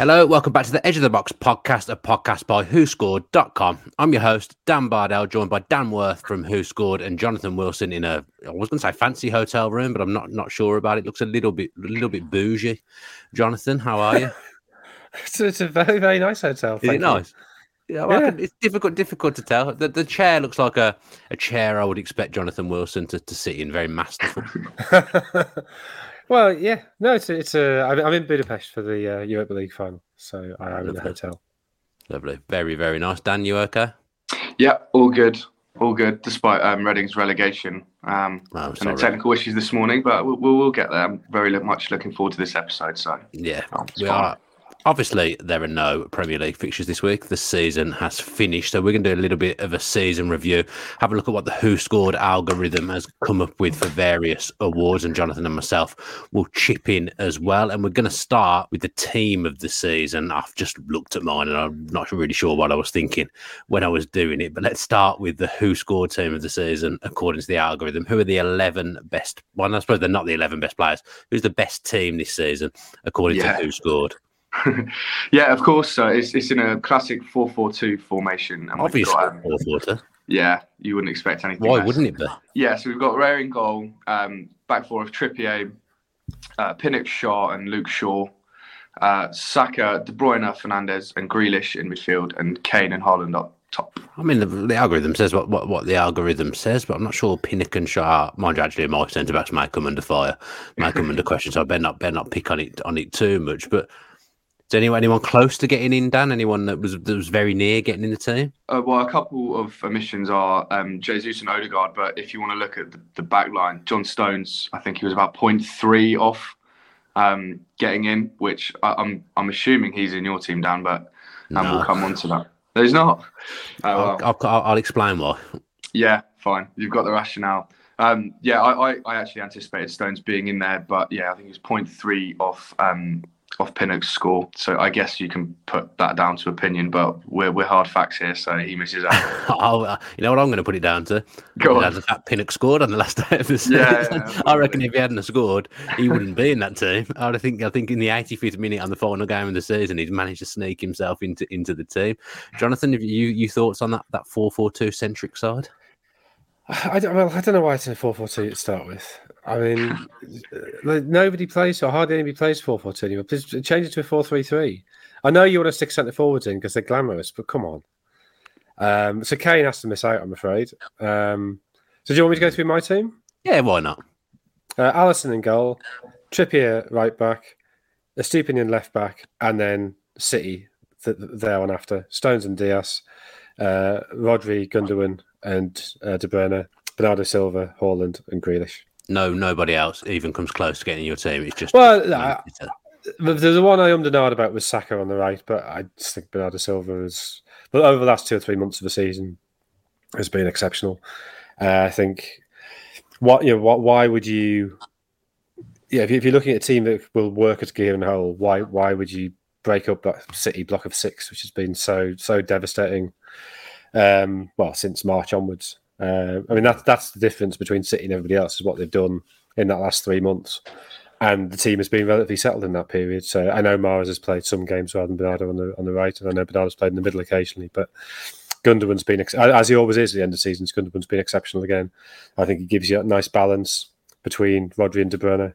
Hello, welcome back to the Edge of the Box podcast, a podcast by WhoScored.com. I'm your host, Dan Bardell, joined by Dan Worth from Who Scored and Jonathan Wilson in a I was going to say fancy hotel room, but I'm not not sure about it. Looks a little bit a little bit bougie. Jonathan, how are you? it's, it's, a very very nice hotel. Is it nice? Yeah, well, yeah. Can, it's difficult difficult to tell. The, the chair looks like a, a chair I would expect Jonathan Wilson to, to sit in, very masterful. Well, yeah, no, it's it's a. I'm in Budapest for the uh, Europa League final, so I am in the hotel. Lovely, very very nice. Dan, you okay? Yeah, all good, all good. Despite um, Reading's relegation um, oh, and the technical issues this morning, but we'll, we'll, get there. I'm very much looking forward to this episode. So yeah, we fine. are Obviously, there are no Premier League fixtures this week. The season has finished. So, we're going to do a little bit of a season review, have a look at what the Who Scored algorithm has come up with for various awards. And Jonathan and myself will chip in as well. And we're going to start with the team of the season. I've just looked at mine and I'm not really sure what I was thinking when I was doing it. But let's start with the Who Scored team of the season according to the algorithm. Who are the 11 best? Well, I suppose they're not the 11 best players. Who's the best team this season according yeah. to Who Scored? yeah, of course. So it's it's in a classic four-four-two formation. And Obviously, um, four-four-two. Yeah, you wouldn't expect anything. Why wouldn't it be? Yeah, so we've got Raya in goal, um, back four of Trippier, uh, Pinnock, Shaw, and Luke Shaw. Uh, Saka, De Bruyne, Fernandez, and Grealish in midfield, and Kane and Haaland up top. I mean, the, the, algorithm says what, what, what the algorithm says, but I'm not sure Pinnock and Shaw, mind you, actually, my centre backs might come under fire, might come under question, so I better not, better not pick on it on it too much. But is anyone anyone close to getting in, Dan? Anyone that was that was very near getting in the team? Uh, well, a couple of omissions are um, Jesus and Odegaard, but if you want to look at the, the back line, John Stones, I think he was about 0.3 off um, getting in, which I, am I'm, I'm assuming he's in your team, Dan, but um, no. we'll come on to that. He's not. Oh, I'll, I'll, I'll, explain why. Yeah, fine. You've got the rationale. Um, yeah, I, I, I, actually anticipated Stones being in there, but yeah, I think he was 0.3 off um, off Pinnock's score. So I guess you can put that down to opinion, but we're, we're hard facts here, so he misses out. uh, you know what I'm going to put it down to? Go on. The fact Pinnock scored on the last day of the season. Yeah, yeah, I reckon if he hadn't scored, he wouldn't be in that team. I think I think in the 85th minute on the final game of the season, he's managed to sneak himself into into the team. Jonathan, have you you thoughts on that that four four two centric side? I don't, well, I don't know why it's a 4 4 2 to start with. I mean, nobody plays, or hardly anybody plays 4 4 2 anymore. Please change it to a 4 3 3. I know you want to stick centre forwards in because they're glamorous, but come on. Um, so Kane has to miss out, I'm afraid. Um, so do you want me to go through my team? Yeah, why not? Uh, Alisson in goal, Trippier right back, Estupiñán left back, and then City th- there on after. Stones and Dias, uh, Rodri, Gundogan, and uh, De Bruyne, Bernardo Silva, Haaland, and Grealish no nobody else even comes close to getting your team. It's just well, it's a... the, one I and about was Saka on the right, but I just think Bernardo Silva is. But over the last two or three months of the season, has been exceptional. Uh, I think what you know, what why would you? Yeah, if, you, are looking at a team that will work as a gear and whole, why why would you break up that City block of six, which has been so so devastating? Um, well, since March onwards. Uh, I mean, that's that's the difference between City and everybody else is what they've done in that last three months. And the team has been relatively settled in that period. So I know Mahrez has played some games rather than Bernardo on the on the right, and I know Bernardo's played in the middle occasionally. But Gundogan's been, as he always is at the end of seasons, Gundogan's been exceptional again. I think he gives you a nice balance between Rodri and De Bruyne.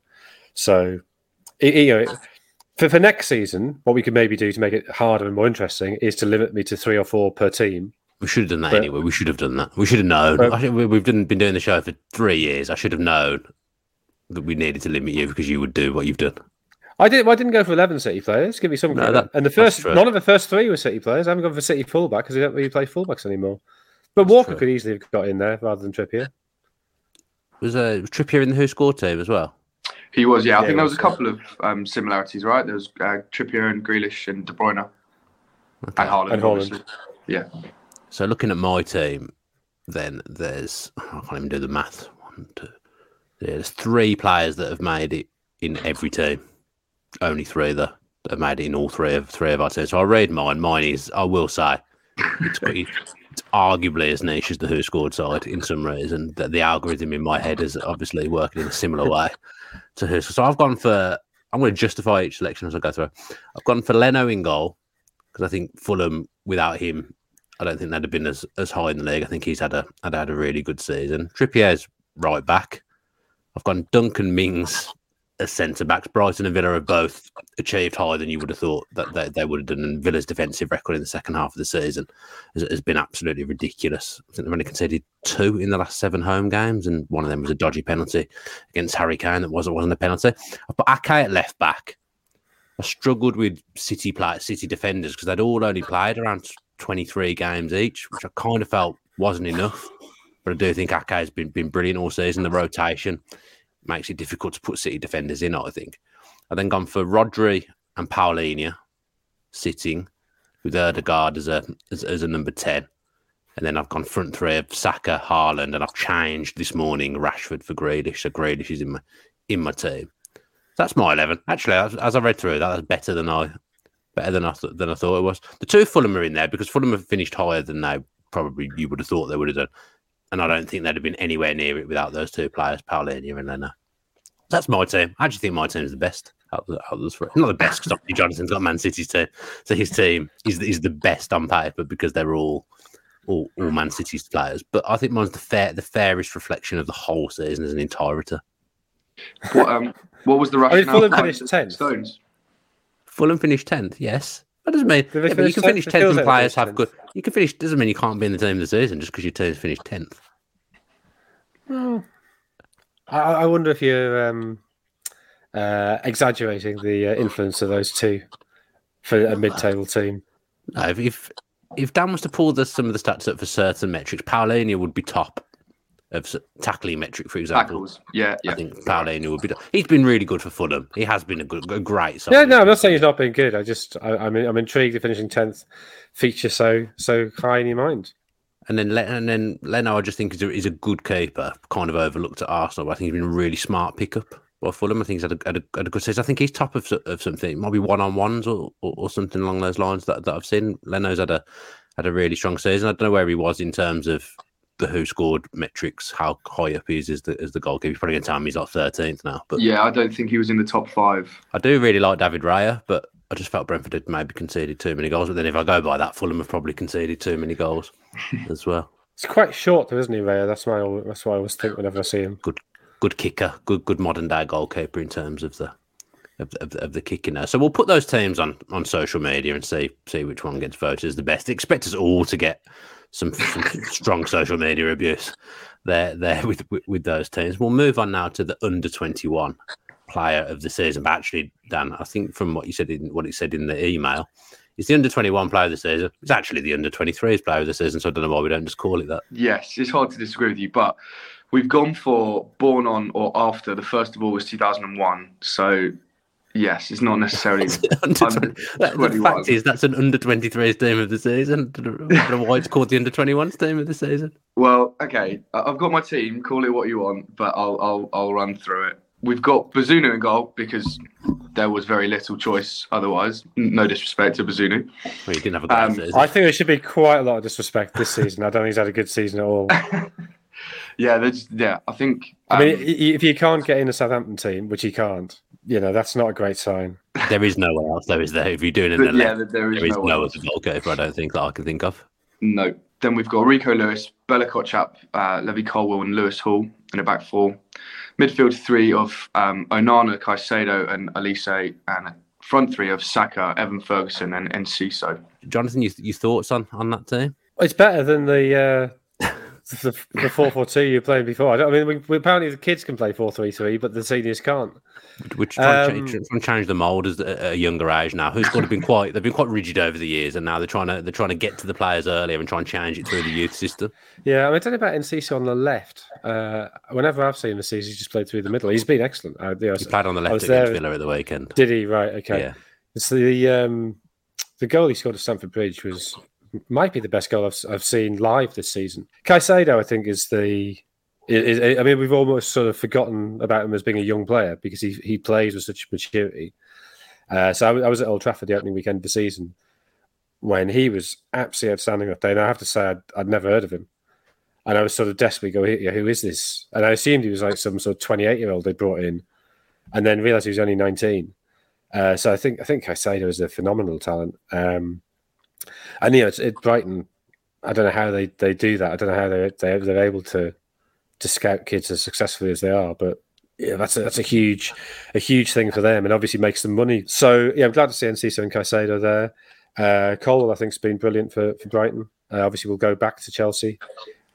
So, you know, for, for next season, what we could maybe do to make it harder and more interesting is to limit me to three or four per team we should have done that but, anyway. We should have done that. We should have known. But, we've been doing the show for three years. I should have known that we needed to limit you because you would do what you've done. I didn't. I didn't go for eleven City players. Give me some. No, that, and the first, none of the first three were City players. I haven't gone for City fullback because they don't really play fullbacks anymore. But that's Walker true. could easily have got in there rather than Trippier. Was uh, Trippier in the Who scored team as well? He was. Yeah, I think there was a couple of um, similarities. Right, there was uh, Trippier and Grealish and De Bruyne okay. and Haaland. And Haaland. Yeah. So looking at my team, then there's I can't even do the math. One, two, yeah, there's three players that have made it in every team. Only three that have made it in all three of three of our teams. So I'll read mine. Mine is I will say it's, it's arguably as niche as the Who scored side in some reason. That the algorithm in my head is obviously working in a similar way to Who. So I've gone for I'm going to justify each selection as I go through. I've gone for Leno in goal because I think Fulham without him, I don't think they'd have been as, as high in the league. I think he's had a had, had a really good season. Trippier's right back. I've gone Dunk and Mings as centre backs. Brighton and Villa have both achieved higher than you would have thought that they, they would have done. And Villa's defensive record in the second half of the season has, has been absolutely ridiculous. I think they've only conceded two in the last seven home games, and one of them was a dodgy penalty against Harry Kane that wasn't wasn't a penalty. I've put Ake at left back. I struggled with City play, City defenders because they'd all only played around 23 games each, which I kind of felt wasn't enough. But I do think Ake has been, been brilliant all season. The rotation makes it difficult to put City defenders in, I think. I've then gone for Rodri and Palhinha sitting with Odegaard as a as, as, a number 10. And then I've gone front three of Saka, Haaland, and I've changed this morning Rashford for Grealish. So Grealish is in my in my team. That's my eleven. Actually, as, as I read through, that was better than I better than I th- than I thought it was. The two Fulham are in there because Fulham have finished higher than they probably you would have thought they would have done, and I don't think they'd have been anywhere near it without those two players, Palhinha and Leno. That's my team. I actually think my team is the best out of, those three. Not the best because obviously Jonathan's got Man City's team, so his team is is the best on paper because they're all all, all Man City's players. But I think mine's the fair the fairest reflection of the whole season as an entirety. What um what was the rationale? I mean, Fulham finished tenth. Stones. Fulham finished tenth. Yes, that doesn't mean yeah, you can 10th? finish tenth and players have good. You can finish doesn't mean you can't be in the team of the season just because your team's finished tenth. I, I wonder if you're um, uh, exaggerating the uh, influence of those two for a mid-table team. No, if, if if Dan was to pull the, some of the stats up for certain metrics, Palhinha would be top of tackling metric, for example. Tackles. Yeah, yeah. I think Palhinha would be. He's been really good for Fulham. He has been a good, a great. Yeah, no, I'm not saying he's not been good. I just, I, I'm, I'm intrigued. The finishing tenth feature so so high in your mind. And then and then Leno, I just think is a, is a good keeper, kind of overlooked at Arsenal. But I think he's been a really smart pickup by Fulham. I think he's had a, had a, had a good season. I think he's top of, of something, maybe one on ones or, or, or something along those lines that, that I've seen. Leno's had a had a really strong season. I don't know where he was in terms of the who scored metrics, how high up he is as the, as the goalkeeper. He's probably going to tell me he's like 13th now. But Yeah, I don't think he was in the top five. I do really like David Raya, but I just felt Brentford had maybe conceded too many goals. But then if I go by that, Fulham have probably conceded too many goals as well. It's quite short, though, isn't he, Raya? That's my, that's what I always think whenever I see him. Good, good kicker, good good modern day goalkeeper in terms of the of, the- of, of the kicking. So we'll put those teams on on social media and see see which one gets voted as the best. Expect us all to get some, some strong social media abuse there there with, with with those teams. We'll move on now to the under twenty one player of the season. But actually, Dan, I think from what you said in what it said in the email. It's the under 21 player of the season. It's actually the under 23s player of the season, so I don't know why we don't just call it that. Yes, it's hard to disagree with you, but we've gone for born on or after the first of August two thousand and one. So yes, it's not necessarily Under under the fact is, that's an under 23s team of the season. I don't know why it's called the under 21s team of the season. Well, okay, I- I've got my team. Call it what you want, but I'll I'll I'll run through it. We've got Bazunu in goal because there was very little choice otherwise. No disrespect to Bazunu. Well, he didn't have a great Um, season. I think there should be quite a lot of disrespect this season. I don't think he's had a good season at all. Yeah, there's yeah. I think. I mean, um, i- i- if you can't get in a Southampton team, which he can't, you know, that's not a great sign. There is no one else, though, is there? If you're doing it in the yeah, left, there- there is there is no, no other goalkeeper, I don't think, that I can think of. No. Then we've got Rico Lewis, Bella Kotchap, uh, Levi Colwill, and Lewis Hall in a back four. Midfield three of um, Onana, Caicedo, and Elise, and a front three of Saka, Evan Ferguson, and Enciso. Jonathan, you, your thoughts on, on that team? It's better than the uh, the the four four two you were playing before. I, don't, I mean, we, we, apparently the kids can play four three three, but the seniors can't. We're trying, to Um, change, trying to change the mold as at a younger age now. Who's got to been quite they've been quite rigid over the years, and now they're trying to they're trying to get to the players earlier and try and change it through the youth system. Yeah, I, mean, I don't about Enciso on the left. Uh, whenever I've seen the season, he's just played through the middle. He's been excellent. Uh, you know, He played on the left was against there- Villa at the weekend. Did he? Right. Okay. Yeah, It's the um, the goal he scored at Stamford Bridge was might be the best goal I've, I've seen live this season. Caicedo, I think, is the. Is, I mean, we've almost sort of forgotten about him as being a young player because he he plays with such maturity. Uh, so I, was- I was at Old Trafford the opening weekend of the season when he was absolutely outstanding that day, and I have to say I'd, I'd never heard of him. And I was sort of desperately going, yeah, who is this? And I assumed he was like some sort of 28 year old they brought in, and then realized he was only 19. Uh, so I think I think Caicedo is a phenomenal talent. Um, and you know, it's, it Brighton. I don't know how they, they do that. I don't know how they they they're able to to scout kids as successfully as they are. But yeah, that's a, that's a huge a huge thing for them, and obviously makes them money. So yeah, I'm glad to see Enciso and Caicedo there. Uh, Cole, I think, has been brilliant for for Brighton. Uh, obviously, we'll go back to Chelsea.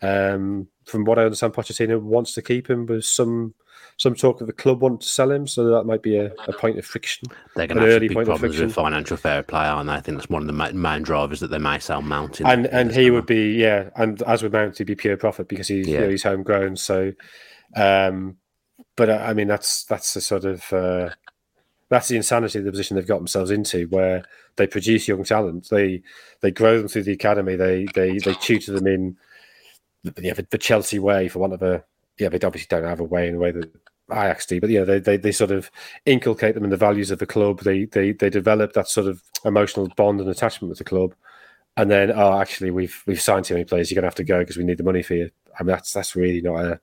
Um, from what I understand, Pochettino wants to keep him. There's some some talk of the club want to sell him, so that might be a, a point of friction. They're going to have big problems with financial fair play, aren't they? I think that's one of the main drivers that they may sell Mount. And and he would be yeah, and as with Mount, he'd be pure profit because he's yeah. you know, he's homegrown. So, um, but uh, I mean that's that's the sort of uh, that's the insanity of the position they've got themselves into, where they produce young talent, they they grow them through the academy, they they they tutor them in the, the Chelsea way, for want of a yeah, they obviously don't have a way in the way that Ajax do, but yeah, they, they they sort of inculcate them in the values of the club. They they they develop that sort of emotional bond and attachment with the club, and then oh, actually, we've we've signed too many players. You're gonna have to go because we need the money for you. I mean, that's that's really not a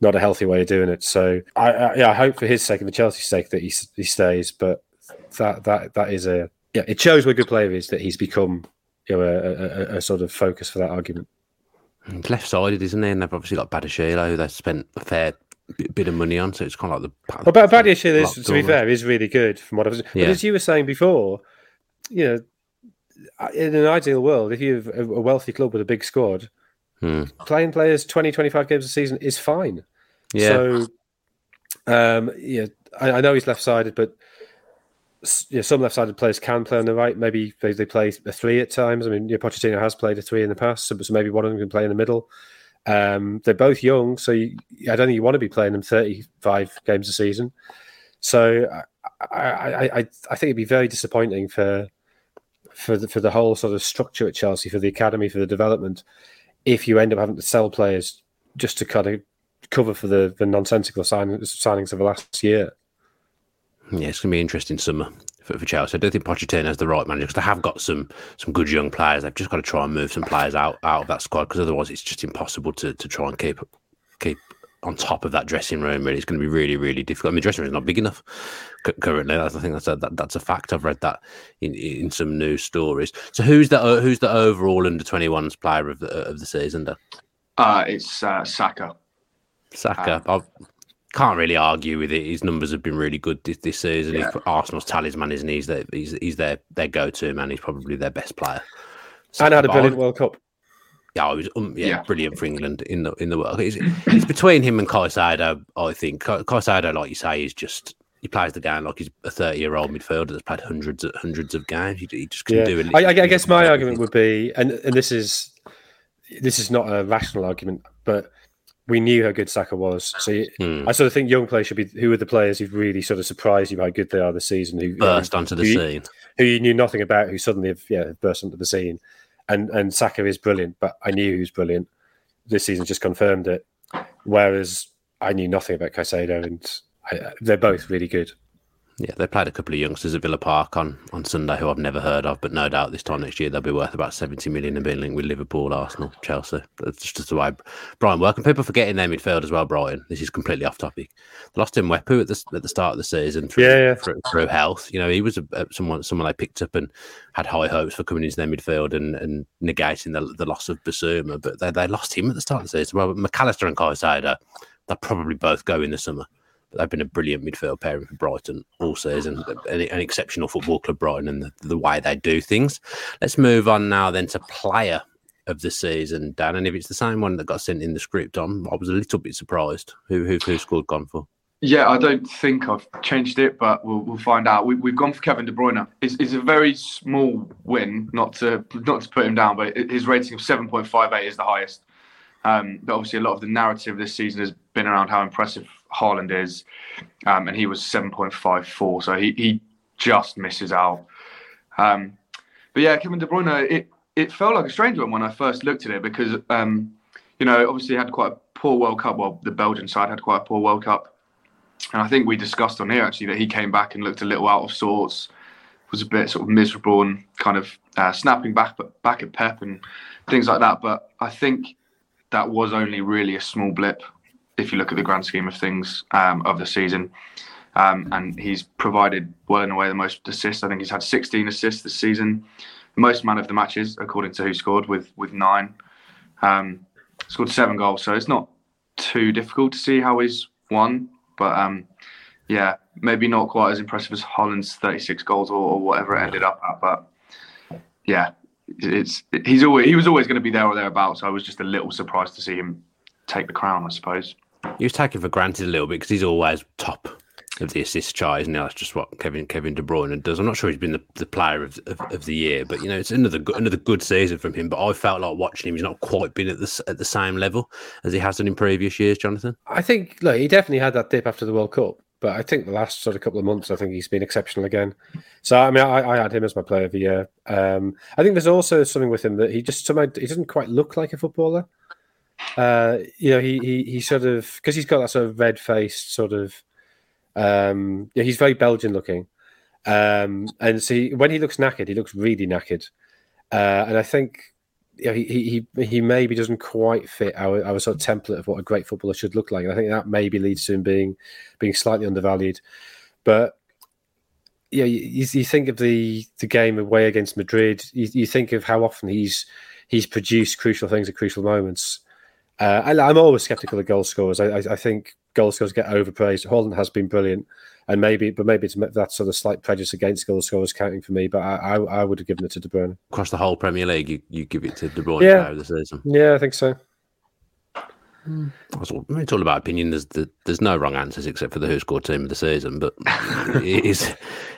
not a healthy way of doing it. So I, I yeah, I hope for his sake and for Chelsea sake that he he stays. But that that that is a yeah, it shows what a good player is that he's become you know a, a, a sort of focus for that argument. left sided, isn't he? And they've obviously got Badiashile, who they spent a fair bit of money on, so it's kind of like the. Well, but Badiashile is, to be fair, is really good from what I was. Yeah. But as you were saying before, you know, in an ideal world, if you have a wealthy club with a big squad, hmm. playing players 20, 25 games a season is fine. Yeah. So, um, yeah, I, I know he's left sided, but yeah, some left-sided players can play on the right. Maybe they, they play a three at times. I mean, Pochettino has played a three in the past, so, so maybe one of them can play in the middle. Um, they're both young, so you, I don't think you want to be playing them 35 games a season. So I, I, I, I think it'd be very disappointing for for the, for the whole sort of structure at Chelsea, for the academy, for the development, if you end up having to sell players just to kind of cover for the, the nonsensical sign, signings of the last year. Yeah, it's going to be an interesting summer for, for Chelsea. I don't think Pochettino is the right manager because they have got some some good young players. They've just got to try and move some players out, out of that squad because otherwise it's just impossible to, to try and keep keep on top of that dressing room. Really, it's going to be really really difficult. I mean, the dressing room is not big enough currently. I think that's a, that, that's a fact. I've read that in in some news stories. So who's the who's the overall under 21s player of the of the season? Then? Uh, it's uh, Saka. Saka. Uh, can't really argue with it. His numbers have been really good this, this season. Yeah. He's Arsenal's talisman, isn't he? He's their, he's, he's their, their go to man. He's probably their best player. So, and had a brilliant World Cup. Yeah, it was um, yeah, yeah, brilliant for England in the in the world. It's, it's between him and Caicedo, I think. Caicedo, like you say, is just he plays the game like he's a thirty-year-old midfielder that's played hundreds of hundreds of games. He, he just can yeah. do it. I, I, guess my argument would be, and and this is this is not a rational argument, but we knew how good Saka was. So hmm. I sort of think young players should be who are the players who've really sort of surprised you how good they are this season, who burst onto the who, scene, who you knew nothing about, who suddenly have yeah burst onto the scene. And and Saka is brilliant, but I knew he was brilliant. This season just confirmed it. Whereas I knew nothing about Caicedo, and I, they're both really good. Yeah, they played a couple of youngsters at Villa Park on, on Sunday who I've never heard of, but no doubt this time next year they'll be worth about 70 million and being linked with Liverpool, Arsenal, Chelsea. That's just the way Brighton work. And people forgetting their midfield as well, Brian. This is completely off topic. They lost Mwepu at the, at the start of the season through, yeah, yeah. Through, through, health. You know, he was a, someone someone they picked up and had high hopes for coming into their midfield and, and negating the, the loss of Bissouma, but they, they lost him at the start of the season. Well, Mac Allister and Caicedo, they'll probably both go in the summer they've been a brilliant midfield pairing for Brighton all season. An, an exceptional football club, Brighton, and the, the, way they do things. Let's move on now then to player of the season, Dan. And if it's the same one that got sent in the script on, I was a little bit surprised. Who who who scored gone for? Yeah, I don't think I've changed it, but we'll, we'll find out. We, have gone for Kevin De Bruyne. It's, it's, a very small win, not to not to put him down, but his rating of seven point five eight is the highest. Um, but obviously, a lot of the narrative this season has been around how impressive Haaland is, um, and he was 7.54, so he, he just misses out. Um, but yeah, Kevin De Bruyne, it, it felt like a strange one when I first looked at it because, um, you know, obviously had quite a poor World Cup. Well, the Belgian side had quite a poor World Cup. And I think we discussed on here actually that he came back and looked a little out of sorts, was a bit sort of miserable and kind of uh, snapping back back at Pep and things like that. But I think that was only really a small blip if you look at the grand scheme of things um, of the season. Um, and he's provided well and away the most assists. I think he's had 16 assists this season, most man of the matches according to who scored with with nine. Um, scored seven goals, so it's not too difficult to see how he's won. But um, yeah, maybe not quite as impressive as Haaland's 36 goals or, or whatever it ended up at. But yeah, it's he's always he was always going to be there or thereabouts. I was just a little surprised to see him take the crown, I suppose. He was taken for granted a little bit because he's always top of the assist chart, isn't he? That's just what Kevin Kevin De Bruyne does. I'm not sure he's been the, the player of, of, of, the year, but you know it's another good, another good season from him. But I felt like watching him, he's not quite been at the at the same level as he has done in previous years. Jonathan, I think look, he definitely had that dip after the World Cup, but I think the last sort of couple of months, I think he's been exceptional again. So I mean, I, I had him as my player of the year. Um, I think there's also something with him that he just somehow he doesn't quite look like a footballer. Uh, you know, he he he sort of because he's got that sort of red faced sort of um, yeah, he's very Belgian looking. Um, and see, when he looks knackered, he looks really knackered. Uh, and I think you know, he, he he maybe doesn't quite fit our, our sort of template of what a great footballer should look like. And I think that maybe leads to him being being slightly undervalued. But yeah, you, you think of the the game away against Madrid. You, you think of how often he's he's produced crucial things at crucial moments. Uh, I, am always skeptical of goal scorers. I, I, I think goal scorers get overpraised. Haaland has been brilliant, and maybe, but maybe it's that sort of slight prejudice against goal scorers counting for me. But I, I, I would have given it to De Bruyne across the whole Premier League. You, you give it to De Bruyne yeah. the season. Yeah, I think so. It's all, it's all about opinion. There's there's no wrong answers except for the who scored team of the season, but it's,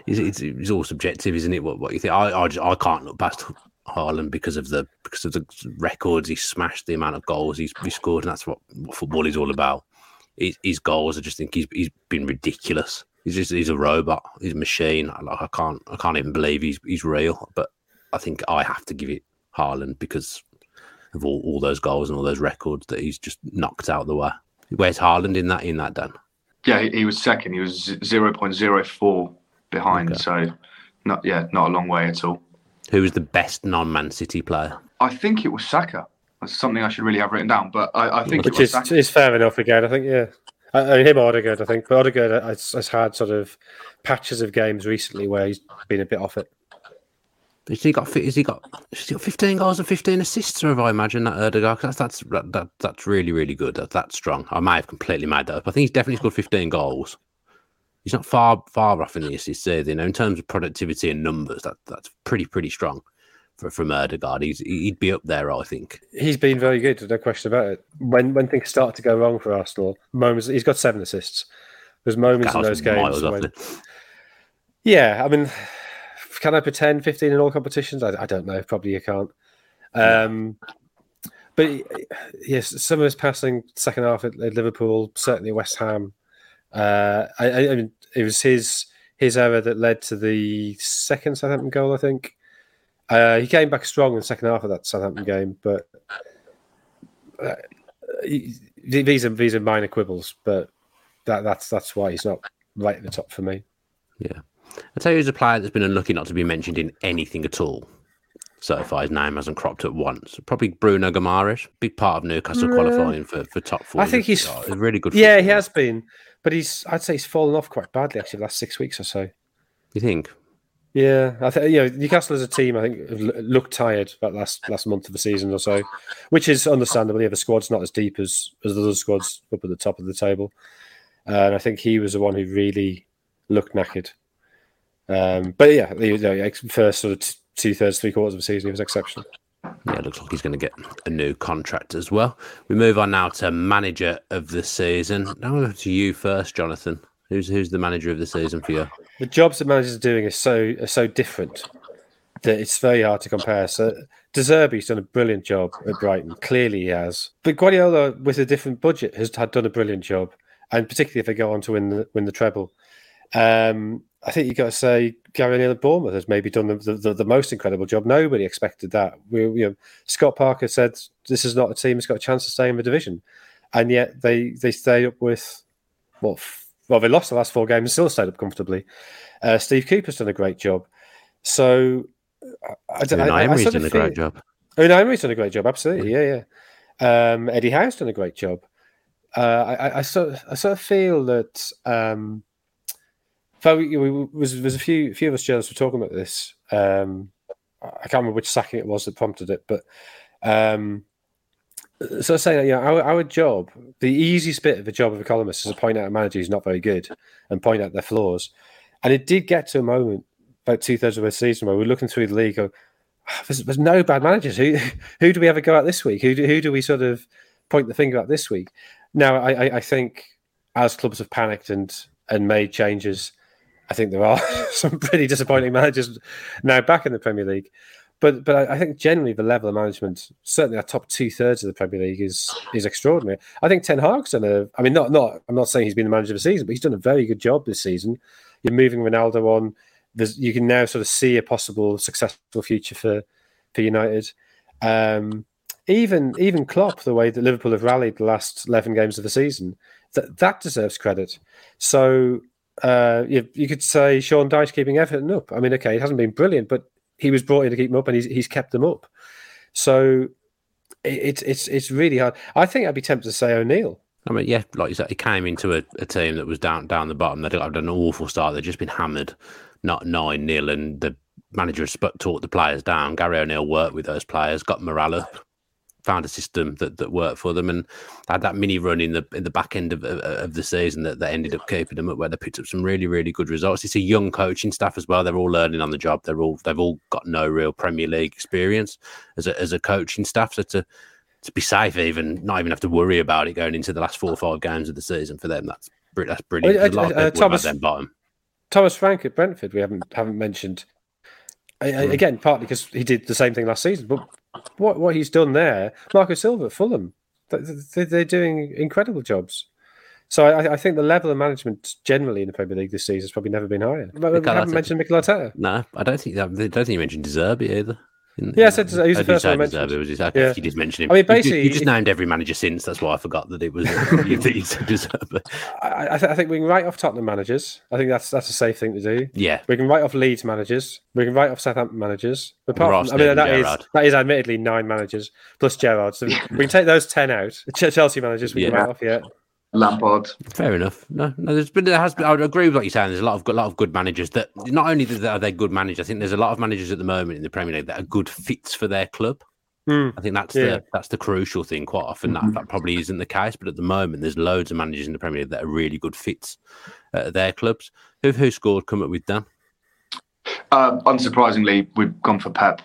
it's, it's, all subjective, isn't it? What what you think? I I, just, I can't look past Haaland because of the because of the records he smashed, the amount of goals he's, he scored, and that's what, what football is all about his, his goals. I just think he's he's been ridiculous. He's just he's a robot. He's a machine. I, like I can't I can't even believe he's he's real. But I think I have to give it Haaland because of all, all those goals and all those records that he's just knocked out the way. Where's Haaland in that in that Dan? Yeah, he, he was second. He was zero point zero four behind. Okay. So not yeah, not a long way at all. Who was the best non-Man City player? I think it was Saka. That's something I should really have written down. But I, I think which is, is fair enough again. I think yeah. I, I mean, him or Odegaard, I think, but Odegaard has, has had sort of patches of games recently where he's been a bit off it. Has he got? Has he got? Has he got fifteen goals and fifteen assists? Or have I imagined that Odegaard? That's that's that, that's really really good. That, that's strong. I may have completely made that up. I think he's definitely scored fifteen goals. He's not far far off in the assists either. You know, in terms of productivity and numbers, that that's pretty pretty strong for, from Odegaard. He's he'd be up there, I think. He's been very good, no question about it. When when things start to go wrong for Arsenal, moments he's got seven assists. There's moments in those games when, yeah, I mean, can I pretend 15 in all competitions? I, I don't know. Probably you can't. Um, but yes, some of his passing second half at, at Liverpool, certainly West Ham. Uh, I, I, mean, it was his his error that led to the second Southampton goal, I think. Uh, he came back strong in the second half of that Southampton game, but uh, these are these are minor quibbles. But that that's that's why he's not right at the top for me. Yeah, I tell you, he's a player that's been unlucky not to be mentioned in anything at all so far. His name hasn't cropped up once. Probably Bruno Guimaraes, big part of Newcastle qualifying for, for top four. I think he's a really good. Yeah, he has been, but he's I'd say he's fallen off quite badly actually the last six weeks or so. You think? Yeah, I think you know Newcastle as a team, I think looked tired that last last month of the season or so, which is understandable. Yeah, the squad's not as deep as as the other squads up at the top of the table, and I think he was the one who really looked knackered. Um, but yeah, you know, first sort of two thirds, three quarters of the season, he was exceptional. Yeah, it looks like he's going to get a new contract as well. We move on now to manager of the season. Now to you first, Jonathan. Who's who's the manager of the season for you? The jobs that managers are doing are so are so different that it's very hard to compare. So De Zerbi's done a brilliant job at Brighton. Clearly, he has. But Guardiola, with a different budget, has had done a brilliant job, and particularly if they go on to win the win the treble. Um, I think you've got to say Gary O'Neill at Bournemouth has maybe done the, the, the, most incredible job. Nobody expected that. We, you know, Scott Parker said this is not a team that's got a chance to stay in the division, and yet they they stayed up with what well, they lost the last four games and still stayed up comfortably. Uh, Steve Cooper's done a great job. So I, don't know. Emery's done a great job. Oh, no, Emery's done a great job. Absolutely, yeah, yeah. Um, Eddie Howe's done a great job. Uh, I, I, sort, of, I sort of feel that um, we, we, was was a few few of us journalists were talking about this. Um, I can't remember which sacking it was that prompted it, but um, so I say, you know, our, our job, the easiest bit of the job of a columnist is to point out a manager who's not very good and point out their flaws. And it did get to a moment about two thirds of the season where we're looking through the league, go, oh, there's, there's, no bad managers. Who who do we ever go at this week? Who do, who do we sort of point the finger at this week? Now, I, I, I think as clubs have panicked and and made changes, I think there are some pretty disappointing managers now back in the Premier League. But but I think generally the level of management, certainly our top two thirds of the Premier League, is is extraordinary. I think Ten Hag's done a. I mean, not not. I'm not saying he's been the manager of the season, but he's done a very good job this season. You're moving Ronaldo on. There's, you can now sort of see a possible successful future for for United. Um, even even Klopp, the way that Liverpool have rallied the last eleven games of the season, that that deserves credit. So uh, you, you, could say Sean Dyche keeping Everton up. I mean, okay, it hasn't been brilliant, but he was brought in to keep them up, and he's he's kept them up. So it's it's it's really hard. I think I'd be tempted to say O'Neill. I mean, yeah, like you said, he came into a, a team that was down down the bottom. They'd had an awful start. They'd just been hammered, not nine nil, and the manager has taught the players down. Gary O'Neill worked with those players, got morale up, found a system that, that worked for them, and had that mini run in the in the back end of, of, of the season that, that ended up keeping them up, where they picked up some really really good results. It's a young coaching staff as well; they're all learning on the job. They're all they've all got no real Premier League experience as a as a coaching staff, so to to be safe, even not even have to worry about it going into the last four or five games of the season for them. That's that's brilliant. Uh, uh, Thomas, bottom. Thomas Frank at Brentford, we haven't haven't mentioned. Mm. Again, partly because he did the same thing last season, but what what he's done there, Marco Silva at Fulham, they're doing incredible jobs. So I, I, think the level of management generally in the Premier League this season has probably never been higher. We haven't mentioned Mikel Arteta. No, I don't think. I don't think you mentioned De Zerbi either. Yeah, I said he was the first one I mentioned. It was his, yeah. You just mentioned him. I mean, basically, you, you just named every manager since. That's why I forgot that it was you said I, I, th- I, think we can write off Tottenham managers. I think that's that's a safe thing to do. Yeah, we can write off Leeds managers. We can write off Southampton managers. Apart from, I mean, that is, that is admittedly nine managers plus Gerrard. So we can take those ten out. Chelsea managers we yeah. can write off. Yeah. Lampard. Fair enough. No, no, there's been there has been. I would agree with what you're saying. There's a lot of a lot of good managers that not only are they good managers. I think there's a lot of managers at the moment in the Premier League that are good fits for their club. Mm. I think that's yeah. the that's the crucial thing. Quite often that, mm-hmm. that probably isn't the case, but at the moment there's loads of managers in the Premier League that are really good fits at their clubs. Who who scored? Come up with Dan. Uh, unsurprisingly, we've gone for Pep.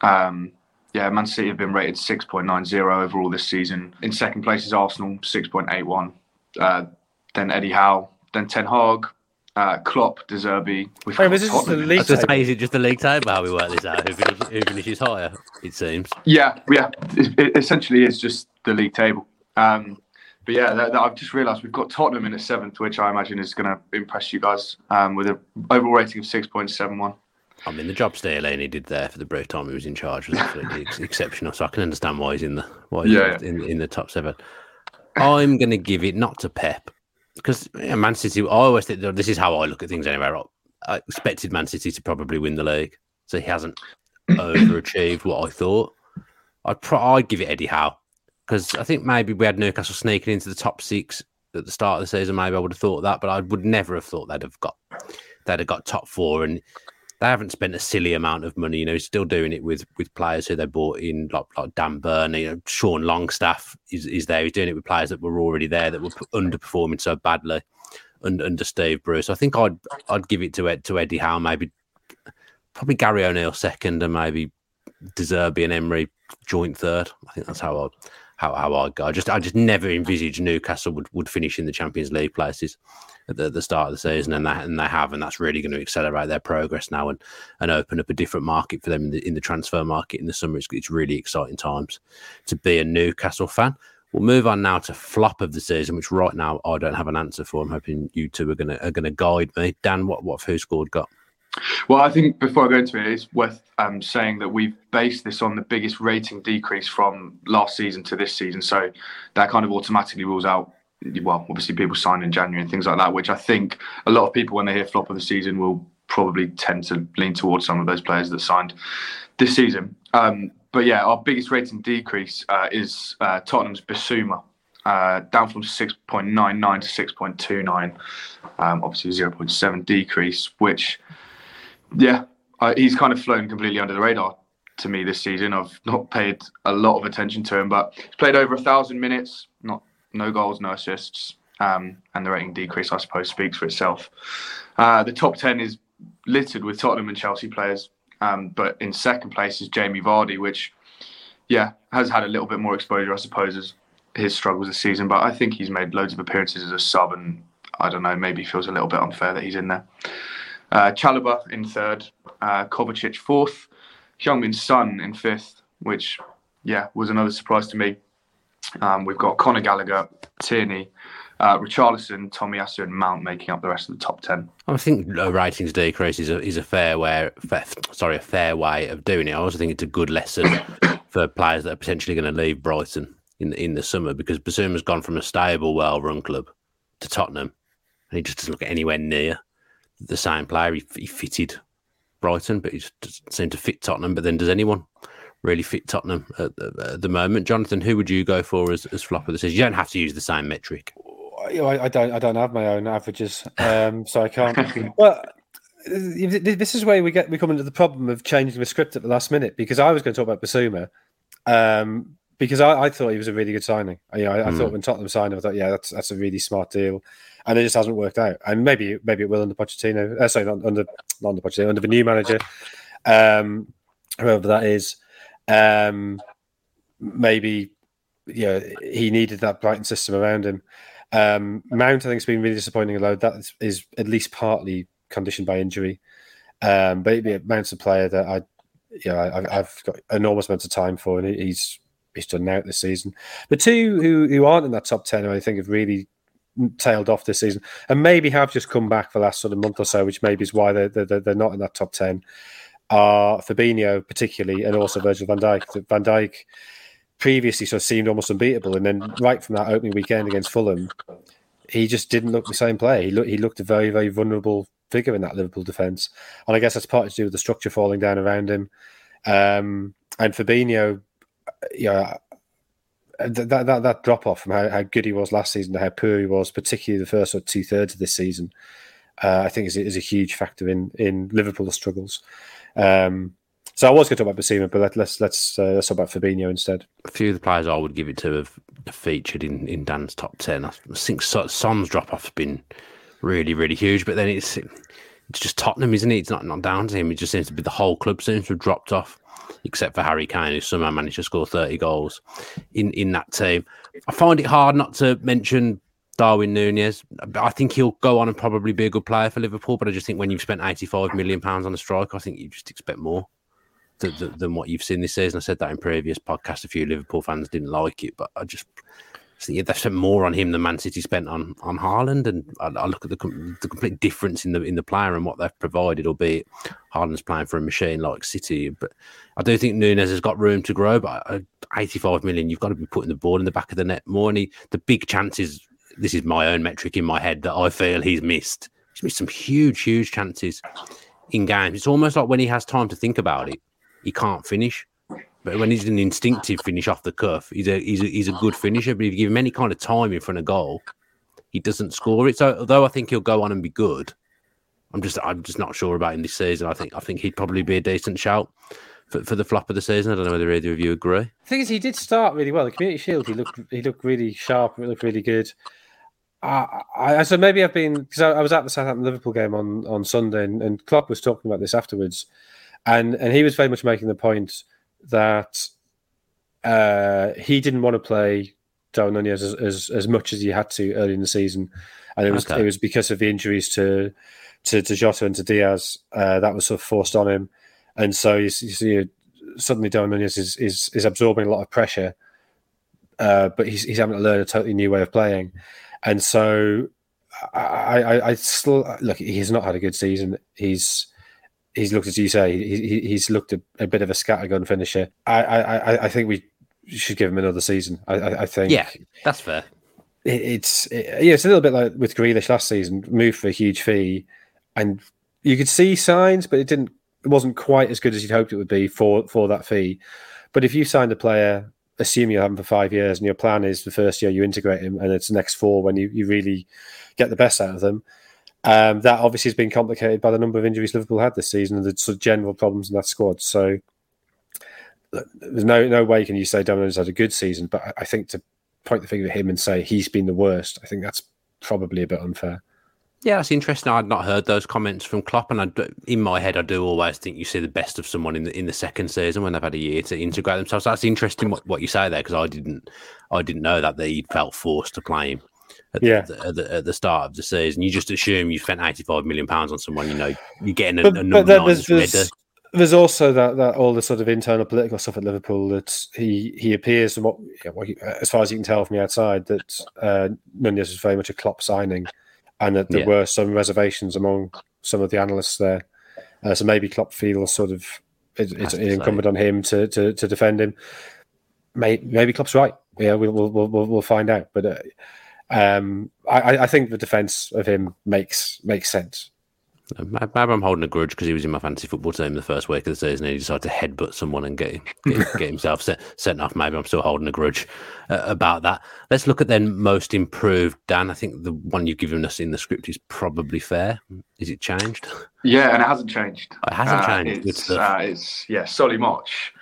Um, yeah, Man City have been rated 6.90 overall this season. In second place is Arsenal, 6.81. Uh, then Eddie Howe, then Ten Hag, uh, Klopp, De Zerbi. Hey, this is the league table. Is it just the league table how we work this out? Who finishes, who finishes higher, it seems. Yeah, yeah. It, it essentially is just the league table. Um, but yeah, that, that I've just realised we've got Tottenham in the seventh, which I imagine is going to impress you guys um, with an overall rating of 6.71. I mean, the job Stellini did there for the brief time he was in charge was absolutely exceptional. So I can understand why he's in the why he's yeah, in, in, the top seven. I'm going to give it not to Pep because yeah, Man City. I always think this is how I look at things anyway. I expected Man City to probably win the league, so he hasn't overachieved what I thought. I'd pro- I'd give it Eddie Howe because I think maybe we had Newcastle sneaking into the top six at the start of the season. Maybe I would have thought that, but I would never have thought they'd have got they'd have got top four and they haven't spent a silly amount of money. You know, he's still doing it with with players who they bought in, like like Dan Burn. You know, Sean Longstaff is, is there. He's doing it with players that were already there that were underperforming so badly under, under Steve Bruce. I think I'd I'd give it to Ed, to Eddie Howe, maybe probably Gary O'Neill second, and maybe De Zerbi and Emery joint third. I think that's how I how how I go. I just I just never envisaged Newcastle would, would finish in the Champions League places at the, the start of the season, and they and they have, and that's really going to accelerate their progress now and and open up a different market for them in the, in the transfer market in the summer. It's, it's really exciting times to be a Newcastle fan. We'll move on now to flop of the season, which right now I don't have an answer for. I'm hoping you two are going to are to guide me. Dan, what what who scored got? Well, I think before I go into it, it's worth um, saying that we've based this on the biggest rating decrease from last season to this season. So that kind of automatically rules out well, obviously people sign in January and things like that, which I think a lot of people, when they hear flop of the season, will probably tend to lean towards some of those players that signed this season. Um, but yeah, our biggest rating decrease uh, is uh, Tottenham's Bissouma. uh, down from 6.99 to 6.29. Um, obviously, 0.7 decrease, which, yeah, uh, he's kind of flown completely under the radar to me this season. I've not paid a lot of attention to him, but he's played over a thousand minutes, not no goals, no assists, um, and the rating decrease, I suppose, speaks for itself. Uh, the top ten is littered with Tottenham and Chelsea players, um, but in second place is Jamie Vardy, which, yeah, has had a little bit more exposure, I suppose, as his struggles this season. But I think he's made loads of appearances as a sub, and I don't know, maybe feels a little bit unfair that he's in there. Uh, Chalobah in third, uh, Kovacic fourth, Heung-min Son in fifth, which yeah was another surprise to me. Um, we've got Conor Gallagher, Tierney, uh, Richarlison, Tomiyasu, and Mount making up the rest of the top ten. I think low ratings decrease is a, is a fair way, fair, sorry, a fair way of doing it. I also think it's a good lesson for players that are potentially going to leave Brighton in the, in the summer because Bissouma's gone from a stable, well-run club to Tottenham, and he just doesn't look anywhere near the same player. He, he fitted Brighton, but he just seemed to fit Tottenham. But then, does anyone really fit Tottenham at the, at the moment? Jonathan, who would you go for as, as flop of the season? You don't have to use the same metric. I, I don't. I don't have my own averages, um, so I can't. well, this is where we get we come into the problem of changing the script at the last minute because I was going to talk about Bissouma, um, because I, I, thought he was a really good signing. I, I, I mm. thought when Tottenham signed him, I thought, yeah, that's that's a really smart deal, and it just hasn't worked out. And maybe maybe it will under Pochettino. Uh, sorry, not under not under Pochettino, under the new manager, um, whoever that is. Um, maybe yeah, he needed that Brighton system around him. Um, Mount, I think, has been really disappointing. Although that is at least partly conditioned by injury. Um, but Mount's a player that I, yeah, I, have got enormous amounts of time for, and he's he's done out this season. The two who who aren't in that top ten, I think, have really tailed off this season, and maybe have just come back for the last sort of month or so, which maybe is why they're they're, they're not in that top ten. Are Fabinho particularly, and also Virgil Van Dijk. Van Dijk previously sort of seemed almost unbeatable, and then right from that opening weekend against Fulham, he just didn't look the same player. He looked he looked a very very vulnerable figure in that Liverpool defence, and I guess that's partly to do with the structure falling down around him. Um, and Fabinho, yeah, that that, that drop off from how, how good he was last season to how poor he was, particularly the first two thirds of this season, uh, I think is, is a huge factor in in Liverpool's struggles. Um, so I was going to talk about Bissouma, but let, us let's uh, let's talk about Fabinho instead. A few of the players I would give it to have featured in, in Dan's top ten. I think Son's drop off has been really really huge, but then it's it's just Tottenham, isn't it? It's not not down to him. It just seems to be the whole club seems to have dropped off, except for Harry Kane, who somehow managed to score thirty goals in in that team. I find it hard not to mention Darwin Nunez. I think he'll go on and probably be a good player for Liverpool, but I just think when you've spent eighty five million pounds on a striker, I think you just expect more than what you've seen this season. I said that in previous podcasts. A few Liverpool fans didn't like it, but I just think they spent more on him than Man City spent on on Haaland. And I, I look at the, the complete difference in the in the player and what they've provided. Albeit Haaland's playing for a machine like City, but I do think Nunez has got room to grow. But uh, 85 million, you've got to be putting the ball in the back of the net more. And he, the big chances. This is my own metric in my head that I feel he's missed. He's missed some huge, huge chances in games. It's almost like when he has time to think about it, he can't finish. But when he's an instinctive finish off the cuff, he's a he's a, he's a good finisher. But if you give him any kind of time in front of goal, he doesn't score it. So although I think he'll go on and be good, I'm just I'm just not sure about him this season. I think I think he'd probably be a decent shout for, for the flop of the season. I don't know whether either of you agree. The thing is, he did start really well. The Community Shield, he looked he looked really sharp. It looked really good. Uh, I, so maybe I've been because I, I, was at the Southampton Liverpool game on on Sunday, and, and Klopp was talking about this afterwards and and he was very much making the point that uh, he didn't want to play Darwin Nunez as, as, as much as he had to early in the season, and it was okay. it was because of the injuries to to, to Jota and to Diaz uh, that was sort of forced on him, and so you, you see suddenly Darwin Nunez is, is is absorbing a lot of pressure, uh, but he's he's having to learn a totally new way of playing, and so I, I, I still look. He's not had a good season. He's he's looked, as you say, he, he's looked a, a, bit of a scattergun finisher. I, I, I think we should give him another season. I, I think. Yeah, that's fair. It, it's it, yeah, it's a little bit like with Grealish last season, moved for a huge fee, and you could see signs, but it didn't. It wasn't quite as good as you'd hoped it would be for for that fee. But if you signed a player assume you have him for five years, and your plan is the first year you integrate him, and it's the next four when you, you really get the best out of them. Um, that obviously has been complicated by the number of injuries Liverpool had this season and the sort of general problems in that squad. So there's no no way can you say Domino's had a good season, but I, I think to point the finger at him and say he's been the worst, I think that's probably a bit unfair. Yeah, that's interesting. I'd not heard those comments from Klopp, and I, in my head, I do always think you see the best of someone in the in the second season when they've had a year to integrate themselves. So that's interesting what, what you say there because I didn't I didn't know that they felt forced to play him. At, yeah. the, at, the, at the start of the season, you just assume you spent eighty five million pounds on someone. You know, you're getting a, but, a number but there's, there's, there's, there's, also that, that all the sort of internal political stuff at Liverpool that he he appears from what, as far as you can tell from the outside that uh, Nunez was very much a Klopp signing and that there yeah. were some reservations among some of the analysts there. Uh, so maybe Klopp feels sort of it, it's incumbent on him to, to, to defend him. Maybe, maybe Klopp's right. Yeah, we'll we'll we'll, we'll find out. But uh, um, I, I think the defence of him makes makes sense. Maybe I'm holding a grudge because he was in my fantasy football team the first week of the season and he decided to headbutt someone and get, get, get himself set, sent off. Maybe I'm still holding a grudge uh, about that. Let's look at then most improved. Dan, I think the one you've given us in the script is probably fair. Is it changed? Yeah, and it hasn't changed. It hasn't changed. Uh, it's, uh, it's, yeah, Solly March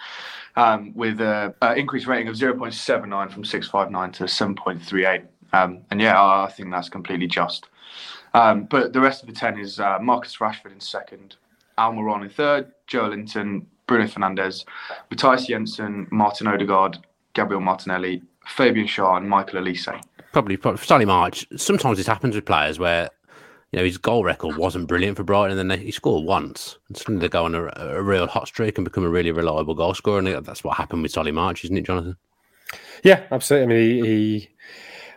um, with an increased rating of 0.79 from 659 to 7.38. Um, and yeah, I think that's completely just. Um, but the rest of the 10 is uh, Marcus Rashford in second, Almiron in third, Joelinton, Bruno Fernandes, Mathias Jensen, Martin Odegaard, Gabriel Martinelli, Fabian Schär, and Michael Olise. Probably, probably Solly March. Sometimes this happens with players where you know his goal record wasn't brilliant for Brighton, and then they, he scored once, and suddenly they go on a, a, real hot streak and become a really reliable goal scorer. And that's what happened with Solly March, isn't it, Jonathan? Yeah, absolutely. I mean, he, he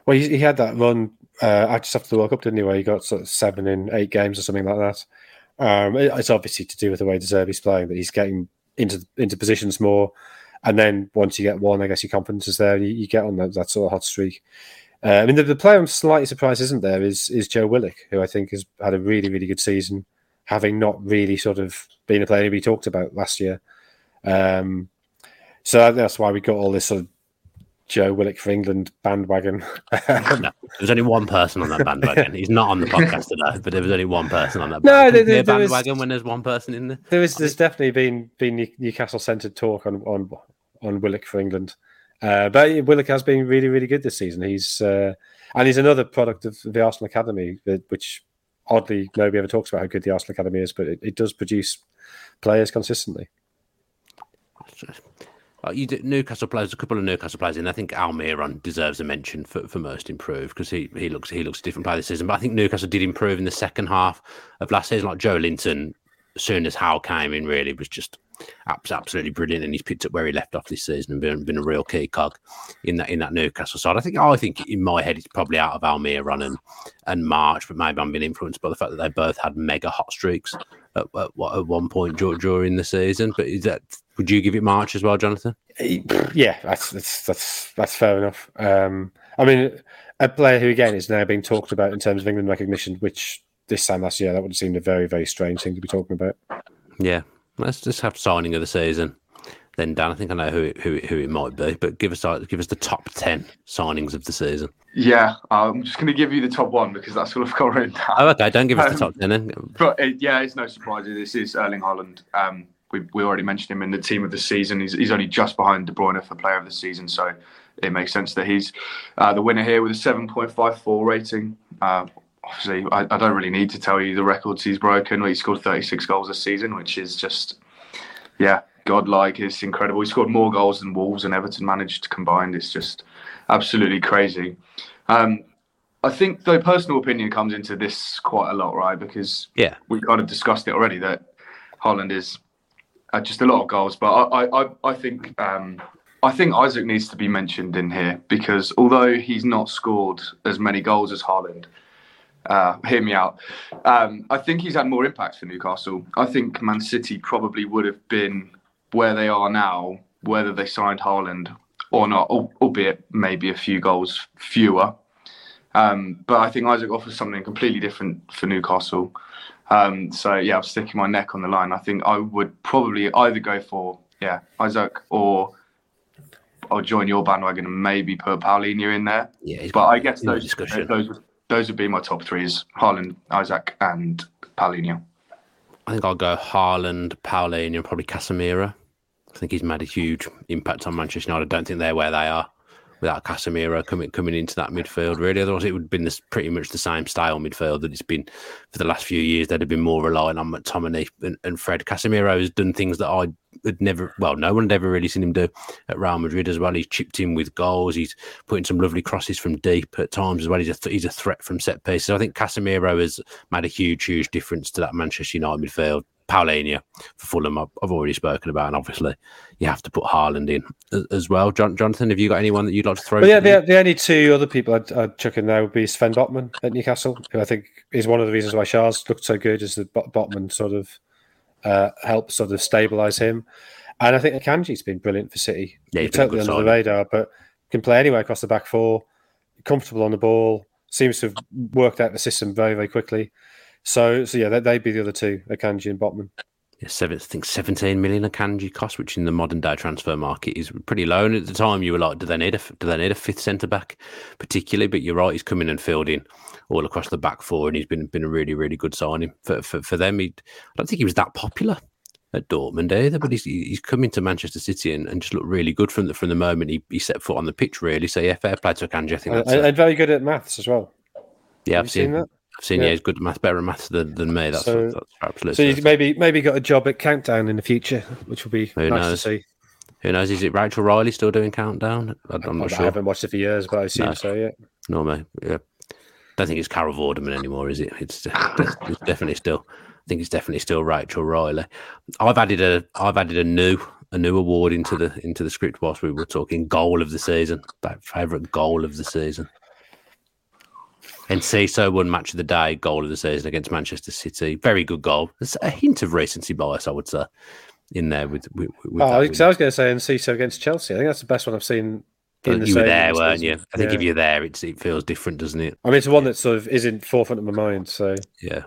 well, he, he, had that run uh, just after the World Cup, didn't he? Where he got sort of seven in eight games or something like that. Um, it, it's obviously to do with the way De Zerbi's playing that he's getting into into positions more, and then once you get one, I guess your confidence is there. You, you get on that, that sort of hot streak. Uh, I mean, the, the, player I'm slightly surprised isn't there is is Joe Willock, who I think has had a really really good season, having not really sort of been a player we talked about last year. Um, so that's why we got all this sort of Joe Willock for England bandwagon. no, there's only one person on that bandwagon. He's not on the podcast today, but there was only one person on that. No, there, there, bandwagon was, when there's one person in there. There is, there's definitely been been Newcastle centred talk on on on Willock for England, uh, but Willock has been really really good this season. He's uh, and he's another product of the Arsenal Academy, which oddly nobody ever talks about how good the Arsenal Academy is, but it, it does produce players consistently. Uh, you did, Newcastle players, a couple of Newcastle players, and I think Almiron deserves a mention for, for most improved because he, he looks he looks a different player this season. But I think Newcastle did improve in the second half of last season. Like Joelinton, as soon as Howe came in, really was just absolutely brilliant, and he's picked up where he left off this season and been, been a real key cog in that in that Newcastle side. I think I think in my head it's probably out of Almiron and and March, but maybe I'm being influenced by the fact that they both had mega hot streaks at, at, at one point during the season. But is that would you give it March as well, Jonathan? Yeah, that's that's that's, that's fair enough. Um, I mean, a player who again is now being talked about in terms of England recognition, which this time last year that would have seemed a very very strange thing to be talking about. Yeah, let's just have signing of the season. Then Dan, I think I know who it, who it, who it might be, but give us give us the top ten signings of the season. Yeah, I'm just going to give you the top one because that's what I've got written down. Oh, okay. Don't give us um, the top ten. Then. But it, yeah, it's no surprise. This is Erling Haaland. Um, we, we already mentioned him in the team of the season. He's, he's only just behind De Bruyne for player of the season, so it makes sense that he's uh, the winner here with a 7.54 rating. Uh, obviously, I, I, don't really need to tell you the records he's broken. He scored 36 goals a season, which is just, yeah, godlike. It's incredible. He scored more goals than Wolves and Everton managed combined. It's just absolutely crazy. Um, I think the personal opinion comes into this quite a lot, right? Because yeah, we kind of discussed it already that Haaland is uh, just a lot of goals. But I, I, I think um, I think Isak needs to be mentioned in here because although he's not scored as many goals as Haaland, uh, hear me out. Um, I think he's had more impact for Newcastle. I think Man City probably would have been where they are now, whether they signed Haaland or not, albeit maybe a few goals fewer. Um, but I think Isak offers something completely different for Newcastle. Um, so yeah, I'm sticking my neck on the line. I think I would probably either go for yeah Isak or I'll join your bandwagon and maybe put Palhinha in there. Yeah, But I guess those discussion. those would- those would be my top three: is Haaland, Isak, and Palhinha. I think I'll go Haaland, Palhinha, and probably Casemiro. I think he's made a huge impact on Manchester United. I don't think they're where they are without Casemiro coming coming into that midfield. Really, otherwise it would have been this pretty much the same style midfield that it's been for the last few years. They'd have been more reliant on McTominay and, and Fred. Casemiro has done things that I had never, well, no one had ever really seen him do at Real Madrid as well. He's chipped in with goals. He's putting some lovely crosses from deep at times as well. He's a th- he's a threat from set pieces. I think Casemiro has made a huge, huge difference to that Manchester United midfield. Palhinha for Fulham, I've, I've already spoken about, and obviously you have to put Haaland in as, as well. John, Jonathan, have you got anyone that you'd like to throw? But yeah, the- the, only two other people I'd, I'd chuck in there would be Sven Botman at Newcastle, who I think is one of the reasons why Schär's looked so good, is that Botman sort of uh, helps sort of stabilise him. And I think Akanji's been brilliant for City. Yeah, he's totally under the radar, but can play anywhere across the back four, comfortable on the ball, seems to have worked out the system very, very quickly. So, so yeah, they, they'd be the other two, Akanji and Botman. Yeah, seven, I think 17 million Akanji cost, which in the modern day transfer market is pretty low. And at the time, you were like, do they need a do they need a fifth centre back, particularly? But you're right, he's coming and filled in all across the back four, and he's been been a really really good signing for for, for them. He, I don't think he was that popular at Dortmund either, but he's he's coming to Manchester City and, and just looked really good from the from the moment he, he set foot on the pitch. Really, so yeah, fair play to Kanji. I think uh, And, that's a- and very good at maths as well. yeah, Have I've seen seen, that? Seen Yeah. good at math, better at maths than, than me. That's, So- that's absolutely. So he's maybe maybe got a job at Countdown in the future, which will be Who nice knows? to see. Who knows? Is it Rachel Riley still doing countdown? I- I'm I, not I sure. I haven't watched it for years, but I assume No. so. Yeah. No, mate. Yeah. Don't think it's Carol Vorderman anymore, is it? It's, it's definitely still. I think it's definitely still Rachel Riley. I've added a. I've added a new a new award into the into the script whilst we were talking goal of the season. That favorite goal of the season. Enciso won match of the day, goal of the season against Manchester City. Very good goal. There's a hint of recency bias, I would say, in there with. with, with Oh, I, was- going to say Enciso against Chelsea. I think that's the best one I've seen. In the you were there, weren't you? I think if you're there, it's, it feels different, doesn't it? I mean, it's one that sort of isn't forefront of my mind. So Yeah,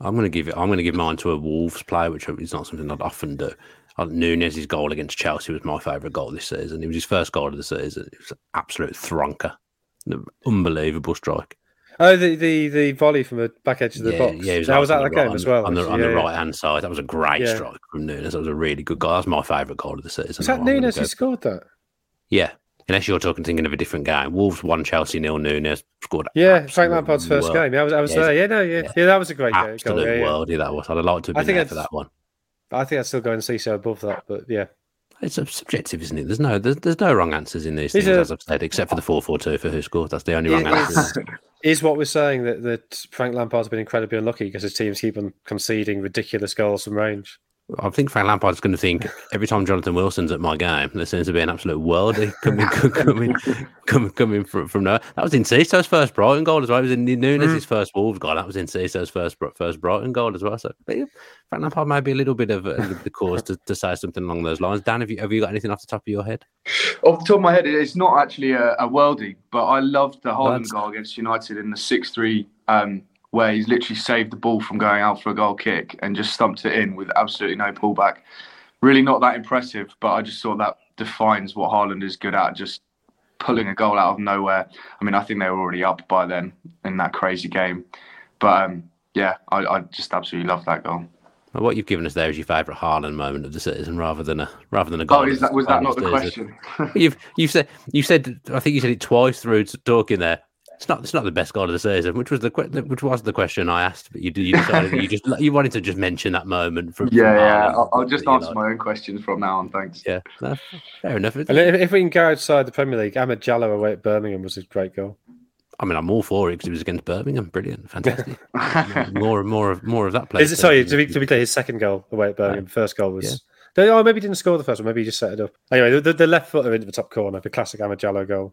I'm going to give it. I'm going to give mine to a Wolves player, which is not something I'd often do. Uh, Nunes's goal against Chelsea was my favourite goal this season. It was his first goal of the season. It was an absolute thronker, unbelievable strike. oh, the the, the volley from the back edge of the yeah, box. yeah, was that was at the that right- game on as well. on the on the yeah, right hand side. That was a great Yeah. strike from Nunes. That was a really good goal. That's my favourite goal of the season. Was that I'm Nunes who scored that? Yeah. Unless you're talking thinking of a different game. Wolves won Chelsea nil. Nunes scored. That. Yeah, Frank Lampard's first world. game. Yeah, I was, I was Yeah, there. Yeah, no, yeah, yeah. yeah, that was a great go- goal. Absolute Yeah, worldie that was. I'd liked to have I been think there for that one. I think I'd still go Enciso above that. But yeah, It's a subjective, isn't it? There's no, there's, there's no wrong answers in these These things, as I've said, except for the four four two for WhoScored. That's the only wrong answer. is- is what we're saying that that Frank Lampard's been incredibly unlucky because his teams keep on conceding ridiculous goals from range. I think Frank Lampard's going to think every time Jonathan Wilson's at my game, there seems to be an absolute worldie coming, coming, coming, coming from, from there. That was Enciso's first Brighton goal as well. It was in Nunes' first Wolves goal. That was Enciso's first first Brighton goal as well. So yeah, Frank Lampard may be a little bit of a, the cause to, to say something along those lines. Dan, have you have you got anything off the top of your head? Off the top of my head, it's not actually a, a worldie, but I loved the Haaland goal against United in the 6 3, um, where he's literally saved the ball from going out for a goal kick and just stumped it in with absolutely no pullback. Really not that impressive, but I just thought that defines what Haaland is good at, just pulling a goal out of nowhere. I mean, I think they were already up by then in that crazy game. But um, yeah, I, I just absolutely love that goal. Well, what you've given us there is your favourite Haaland moment of the season, rather than a rather than a goal. Oh, is that was that not the season. question? You've you said you said I think you said it twice through talking there. It's not it's not the best goal of the season, which was the que- which was the question I asked, but you did you decided you just you wanted to just mention that moment from from yeah, yeah. I'll, I'll just that you answer liked. my own questions from now on. Thanks. Yeah, no, fair enough. And if, if we can go outside the Premier League, Amad Diallo away at Birmingham was a great goal. I mean, I'm all for it because it was against Birmingham. Brilliant, fantastic. more and more of more of that play. Is it, sorry, to be, to be clear, his second goal away at Birmingham, first goal was. Oh, maybe he didn't score the first one. Maybe he just set it up. Anyway, the, the, the left footer into the top corner, the classic Amad Diallo goal.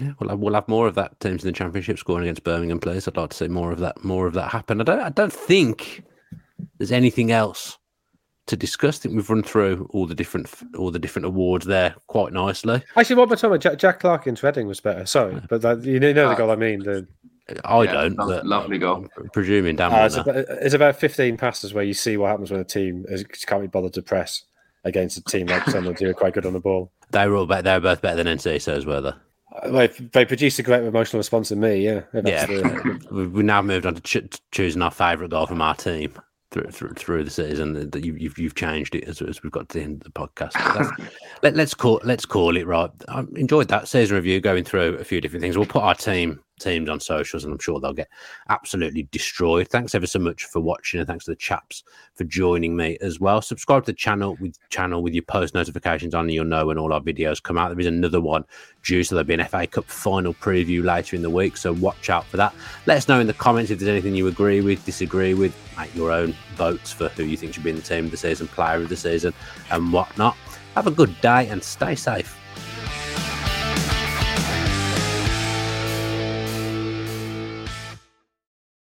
Yeah, we'll have, we'll have more of that teams in the championship scoring against Birmingham players. I'd like to see more of that more of that happen. I don't I don't think there's anything else to discuss. I think we've run through all the different all the different awards there quite nicely. Actually, what about Thomas? Jack, Jack Clarke into Reading was better. Sorry, but that, you know the Uh, goal I mean. The, I Yeah, don't, lo- but lovely goal. I'm presuming Dan uh, it's, about, it's about 15 passes where you see what happens when a team is, can't be bothered to press. against a team like someone who are quite good on the ball. They were all better, they were both better than Enciso's, were they? They, they produced a great emotional response in me. Yeah, Yeah, the- we now moved on to ch- choosing our favourite goal from our team through through, through the season. That you, you've you've changed it as, as we've got to the end of the podcast. Let, let's call let's call it right. I enjoyed that season review, going through a few different things. We'll put our team teams on socials, and I'm sure they'll get absolutely destroyed. Thanks ever so much for watching, and thanks to the chaps for joining me as well. Subscribe to the channel with channel with your post notifications on, and you'll know when all our videos come out. There is another one due, so there'll be an FA Cup final preview later in the week. So watch out for that. Let us know in the comments if there's anything you agree with, disagree with. Make your own votes for who you think should be in the team of the season, player of the season, and whatnot. Have a good day and stay safe.